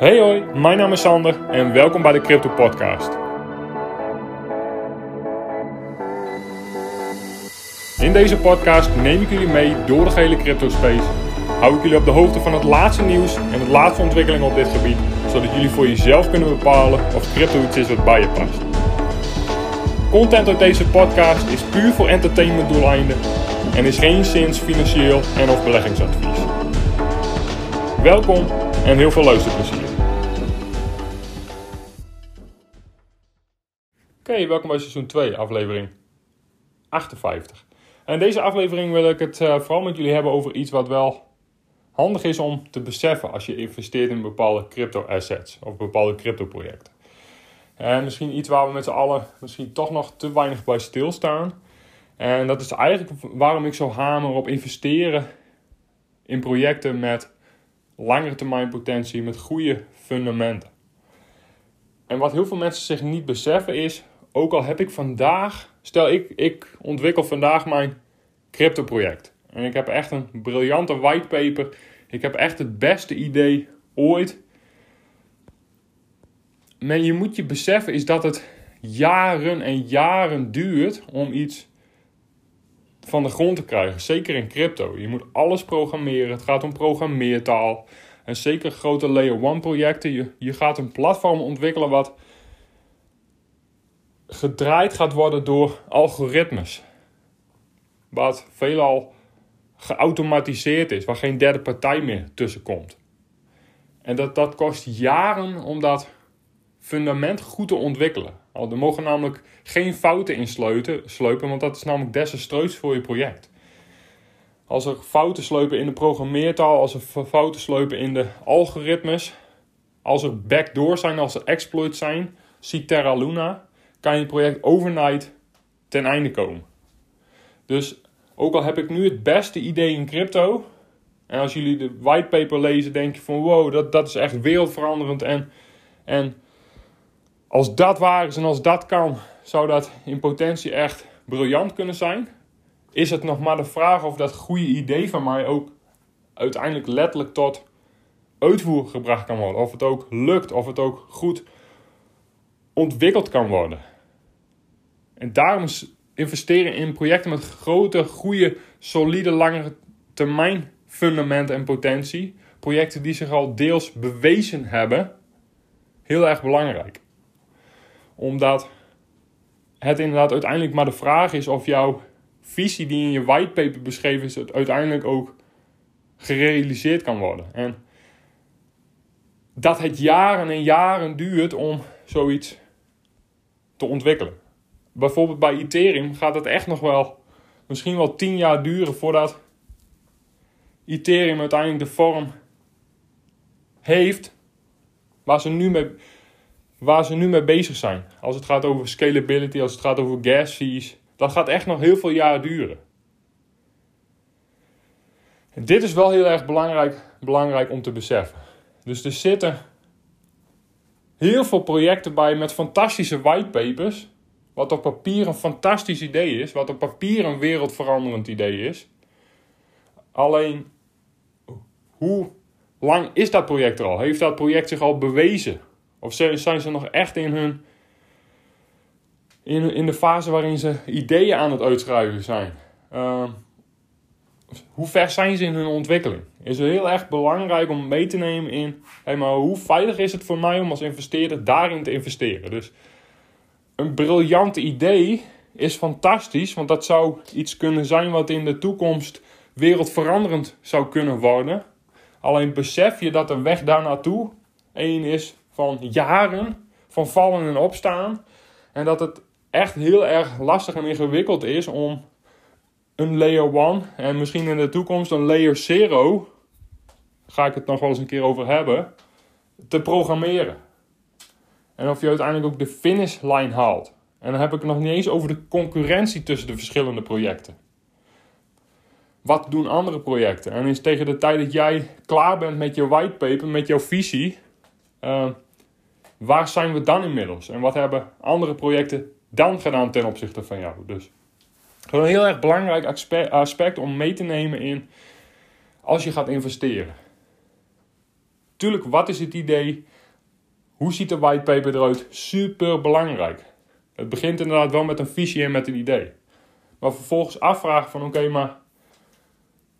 Hey hoi, mijn naam is Sander en welkom bij de Crypto Podcast. In deze podcast neem ik jullie mee door de gehele crypto space. Hou ik jullie op de hoogte van het laatste nieuws en de laatste ontwikkelingen op dit gebied, zodat jullie voor jezelf kunnen bepalen of crypto iets is wat bij je past. Content uit deze podcast is puur voor entertainment doeleinden en is geen zins financieel en of beleggingsadvies. Welkom en heel veel luisterplezier. Oké, welkom bij seizoen 2, aflevering 58. En in deze aflevering wil ik het uh, vooral met jullie hebben over iets wat wel handig is om te beseffen als je investeert in bepaalde crypto assets of bepaalde crypto projecten. En misschien iets waar we met z'n allen misschien toch nog te weinig bij stilstaan. En dat is eigenlijk waarom ik zo hamer op investeren in projecten met langere termijn potentie, met goede fundamenten. En wat heel veel mensen zich niet beseffen is, ook al heb ik vandaag, stel ik, ik ontwikkel vandaag mijn crypto project. En ik heb echt een briljante whitepaper. Ik heb echt het beste idee ooit. Maar je moet je beseffen is dat het jaren en jaren duurt om iets van de grond te krijgen. Zeker in crypto. Je moet alles programmeren. Het gaat om programmeertaal. En zeker grote layer 1 projecten. Je, je gaat een platform ontwikkelen wat gedraaid gaat worden door algoritmes. Wat veelal geautomatiseerd is, waar geen derde partij meer tussen komt. En dat, dat kost jaren om dat fundament goed te ontwikkelen. Er mogen namelijk geen fouten in sleupen, want dat is namelijk desastreus voor je project. Als er fouten sleupen in de programmeertaal, als er fouten sleupen in de algoritmes, als er backdoors zijn, als er exploits zijn, zie Terra Luna, kan je project overnight ten einde komen. Dus ook al heb ik nu het beste idee in crypto, en als jullie de whitepaper lezen, denk je van wow, dat, dat is echt wereldveranderend. En, en als dat waar is en als dat kan, zou dat in potentie echt briljant kunnen zijn. Is het nog maar de vraag of dat goede idee van mij ook uiteindelijk letterlijk tot uitvoer gebracht kan worden. Of het ook lukt, of het ook goed ontwikkeld kan worden. En daarom investeren in projecten met grote, goede, solide, langere termijn fundamenten en potentie. Projecten die zich al deels bewezen hebben. Heel erg belangrijk. Omdat het inderdaad uiteindelijk maar de vraag is of jouw visie die in je whitepaper beschreven is, uiteindelijk ook gerealiseerd kan worden. En dat het jaren en jaren duurt om zoiets te ontwikkelen. Bijvoorbeeld bij Ethereum gaat het echt nog wel, misschien wel 10 jaar duren voordat Ethereum uiteindelijk de vorm heeft waar ze nu mee, waar ze nu mee bezig zijn. Als het gaat over scalability, als het gaat over gas fees, dat gaat echt nog heel veel jaar duren. En dit is wel heel erg belangrijk, belangrijk om te beseffen. Dus er zitten heel veel projecten bij met fantastische whitepapers. Wat op papier een fantastisch idee is. Wat op papier een wereldveranderend idee is. Alleen, hoe lang is dat project er al? Heeft dat project zich al bewezen? Of zijn ze nog echt in hun. In, in de fase waarin ze ideeën aan het uitschrijven zijn? Uh, hoe ver zijn ze in hun ontwikkeling? Is het heel erg belangrijk om mee te nemen in, hey, maar hoe veilig is het voor mij om als investeerder daarin te investeren? Dus een briljant idee is fantastisch, want dat zou iets kunnen zijn wat in de toekomst wereldveranderend zou kunnen worden. Alleen besef je dat de weg daar naartoe één is van jaren, van vallen en opstaan. En dat het echt heel erg lastig en ingewikkeld is om een layer 1 en misschien in de toekomst een layer 0, ga ik het nog wel eens een keer over hebben, te programmeren. En of je uiteindelijk ook de finish line haalt. En dan heb ik het nog niet eens over de concurrentie tussen de verschillende projecten. Wat doen andere projecten? En is tegen de tijd dat jij klaar bent met je whitepaper, met jouw visie, uh, waar zijn we dan inmiddels? En wat hebben andere projecten dan gedaan ten opzichte van jou? Dus gewoon een heel erg belangrijk aspect om mee te nemen in als je gaat investeren. Tuurlijk, wat is het idee? Hoe ziet de whitepaper eruit? Super belangrijk. Het begint inderdaad wel met een visie en met een idee. Maar vervolgens afvragen van oké, maar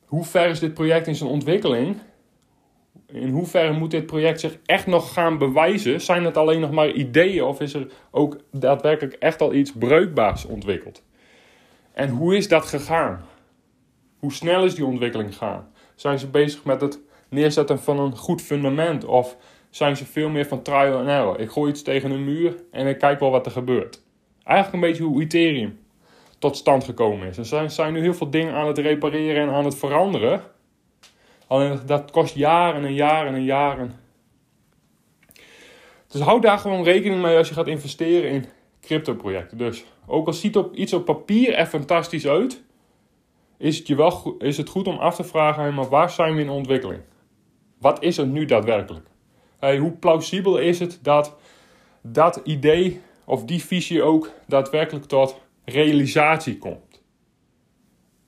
hoe ver is dit project in zijn ontwikkeling? In hoeverre moet dit project zich echt nog gaan bewijzen? Zijn het alleen nog maar ideeën of is er ook daadwerkelijk echt al iets breukbaars ontwikkeld? En hoe is dat gegaan? Hoe snel is die ontwikkeling gegaan? Zijn ze bezig met het neerzetten van een goed fundament? Of zijn ze veel meer van trial and error? Ik gooi iets tegen een muur en ik kijk wel wat er gebeurt. Eigenlijk een beetje hoe Ethereum tot stand gekomen is. Er zijn, zijn nu heel veel dingen aan het repareren en aan het veranderen. Alleen dat kost jaren en jaren en jaren. Dus houd daar gewoon rekening mee als je gaat investeren in crypto-projecten. Dus ook al ziet op, iets op papier er fantastisch uit, is het, je wel, is het goed om af te vragen: maar waar zijn we in ontwikkeling? Wat is het nu daadwerkelijk? Hoe plausibel is het dat dat idee of die visie ook daadwerkelijk tot realisatie komt?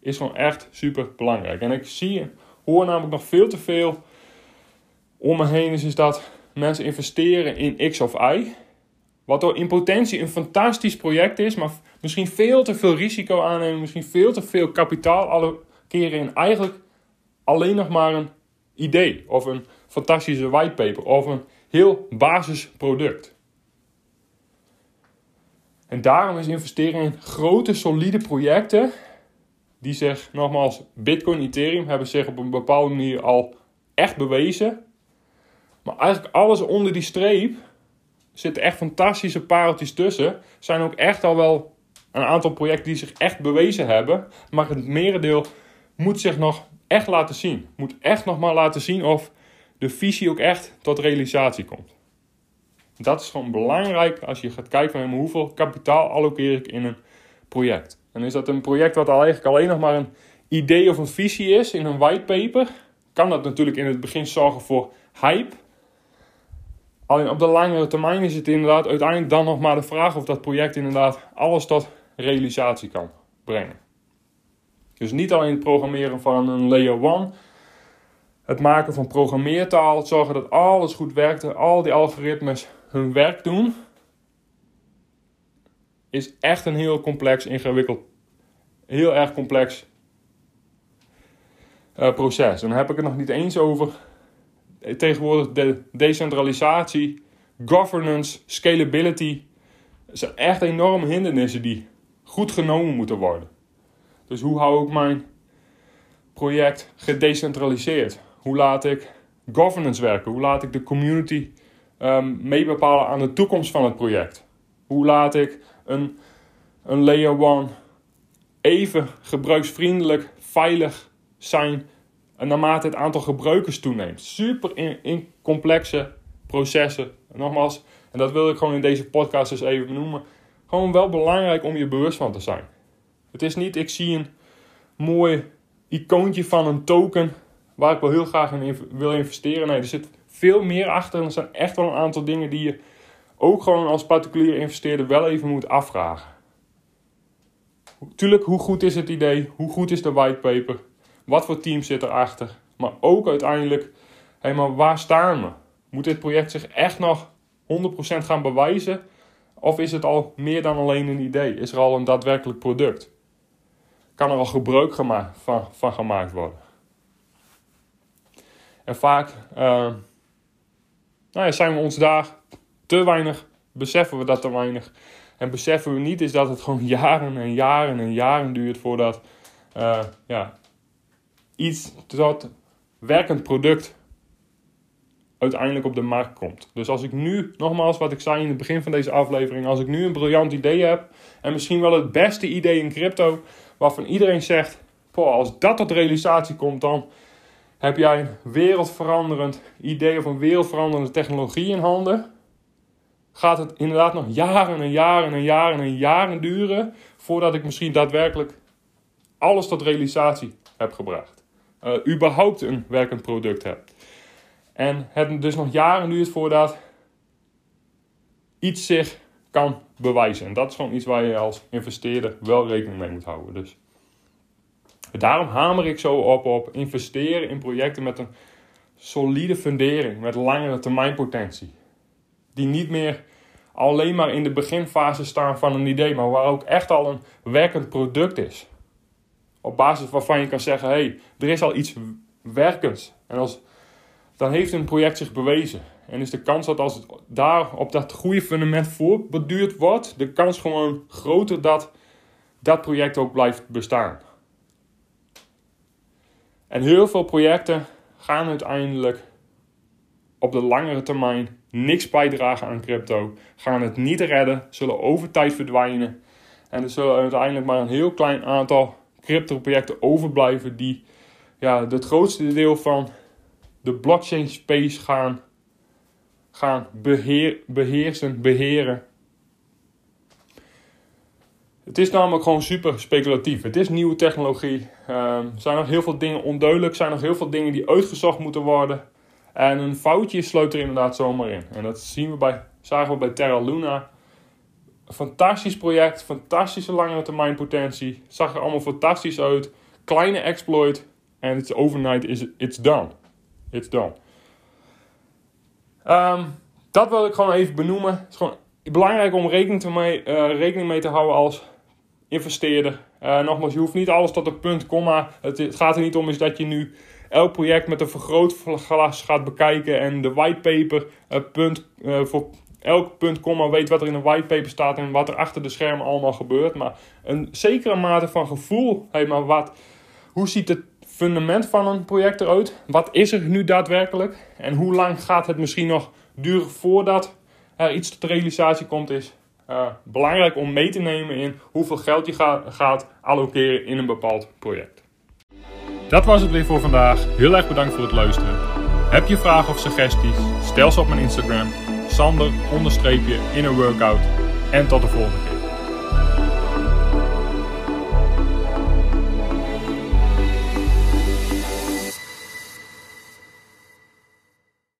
Is gewoon echt super belangrijk. En ik zie, hoor namelijk nog veel te veel om me heen is, is dat mensen investeren in X of Y. Wat door in potentie een fantastisch project is, maar misschien veel te veel risico aannemen, misschien veel te veel kapitaal allokeren in eigenlijk alleen nog maar een idee of een fantastische whitepaper of een heel basisproduct. En daarom is investeren in grote, solide projecten, die zich nogmaals, Bitcoin, Ethereum, hebben zich op een bepaalde manier al echt bewezen. Maar eigenlijk alles onder die streep zitten echt fantastische pareltjes tussen. Zijn ook echt al wel een aantal projecten die zich echt bewezen hebben. Maar het merendeel moet zich nog echt laten zien. Moet echt nog maar laten zien of de visie ook echt tot realisatie komt. Dat is gewoon belangrijk als je gaat kijken van hoeveel kapitaal allokeer ik in een project. En is dat een project wat al eigenlijk alleen nog maar een idee of een visie is in een whitepaper, kan dat natuurlijk in het begin zorgen voor hype. Alleen op de langere termijn is het inderdaad uiteindelijk dan nog maar de vraag of dat project inderdaad alles tot realisatie kan brengen. Dus niet alleen het programmeren van een layer 1, het maken van programmeertaal, zorgen dat alles goed werkt, al die algoritmes hun werk doen, is echt een heel complex, ingewikkeld, heel erg complex uh, proces. En dan heb ik het nog niet eens over tegenwoordig de decentralisatie, governance, scalability. Dat zijn echt enorme hindernissen die goed genomen moeten worden. Dus hoe hou ik mijn project gedecentraliseerd? Hoe laat ik governance werken? Hoe laat ik de community um, aan de toekomst van het project? Hoe laat ik een, een layer 1 even gebruiksvriendelijk, veilig zijn en naarmate het aantal gebruikers toeneemt? Super in, in complexe processen. En nogmaals, en dat wil ik gewoon in deze podcast eens even benoemen. Gewoon wel belangrijk om je bewust van te zijn. Het is niet, ik zie een mooi icoontje van een token waar ik wel heel graag in wil investeren. Nee, er zit veel meer achter. En er zijn echt wel een aantal dingen die je ook gewoon als particulier investeerder wel even moet afvragen. Tuurlijk, hoe goed is het idee? Hoe goed is de whitepaper? Wat voor team zit erachter? Maar ook uiteindelijk, hé, maar waar staan we? Moet dit project zich echt nog 100% gaan bewijzen? Of is het al meer dan alleen een idee? Is er al een daadwerkelijk product? Kan er al gebruik van, van gemaakt worden? En vaak uh, nou zijn we ons daar te weinig, beseffen we dat te weinig. En beseffen we niet is dat het gewoon jaren en jaren en jaren duurt voordat uh, ja, iets tot werkend product uiteindelijk op de markt komt. Dus als ik nu, nogmaals wat ik zei in het begin van deze aflevering, als ik nu een briljant idee heb en misschien wel het beste idee in crypto, waarvan iedereen zegt, als dat tot realisatie komt, dan heb jij een wereldveranderend idee of een wereldveranderende technologie in handen, gaat het inderdaad nog jaren en jaren en jaren en jaren duren voordat ik misschien daadwerkelijk alles tot realisatie heb gebracht. Uh, überhaupt een werkend product heb. En het dus nog jaren duurt voordat iets zich kan bewijzen. En dat is gewoon iets waar je als investeerder wel rekening mee moet houden. Dus daarom hamer ik zo op op investeren in projecten met een solide fundering met langere termijn potentie. Die niet meer alleen maar in de beginfase staan van een idee, maar waar ook echt al een werkend product is. Op basis waarvan je kan zeggen: hé, hey, er is al iets werkends. En als, dan heeft een project zich bewezen. En is de kans dat als het daar op dat goede fundament voorbeduurd wordt, de kans gewoon groter dat dat project ook blijft bestaan. En heel veel projecten gaan uiteindelijk op de langere termijn niks bijdragen aan crypto, gaan het niet redden, zullen over tijd verdwijnen. En er zullen uiteindelijk maar een heel klein aantal crypto-projecten overblijven die ja, het grootste deel van de blockchain space gaan, gaan beheer, beheersen, beheren. Het is namelijk gewoon super speculatief. Het is nieuwe technologie. Er zijn nog heel veel dingen onduidelijk. Er zijn nog heel veel dingen die uitgezocht moeten worden. En een foutje sluit er inderdaad zomaar in. En dat zien we bij, zagen we bij Terra Luna. Fantastisch project, fantastische langere termijn potentie. Zag er allemaal fantastisch uit. Kleine exploit. En it's overnight is it's done. It's done. Um, dat wil ik gewoon even benoemen. Het is gewoon belangrijk om rekening, mee, uh, rekening mee te houden als investeerder. Uh, nogmaals, je hoeft niet alles tot een punt, komma. Het, het gaat er niet om is dat je nu elk project met een vergrootglas gaat bekijken en de whitepaper uh, punt, uh, voor elk punt, komma weet wat er in een whitepaper staat en wat er achter de schermen allemaal gebeurt. Maar een zekere mate van gevoel, hey, maar wat, hoe ziet het fundament van een project eruit? Wat is er nu daadwerkelijk? En hoe lang gaat het misschien nog duren voordat er iets tot realisatie komt is? Uh, belangrijk om mee te nemen in hoeveel geld je ga, gaat allokeren in een bepaald project. Dat was het weer voor vandaag. Heel erg bedankt voor het luisteren. Heb je vragen of suggesties? Stel ze op mijn Instagram. Sander onderstreepje in een workout. En tot de volgende keer.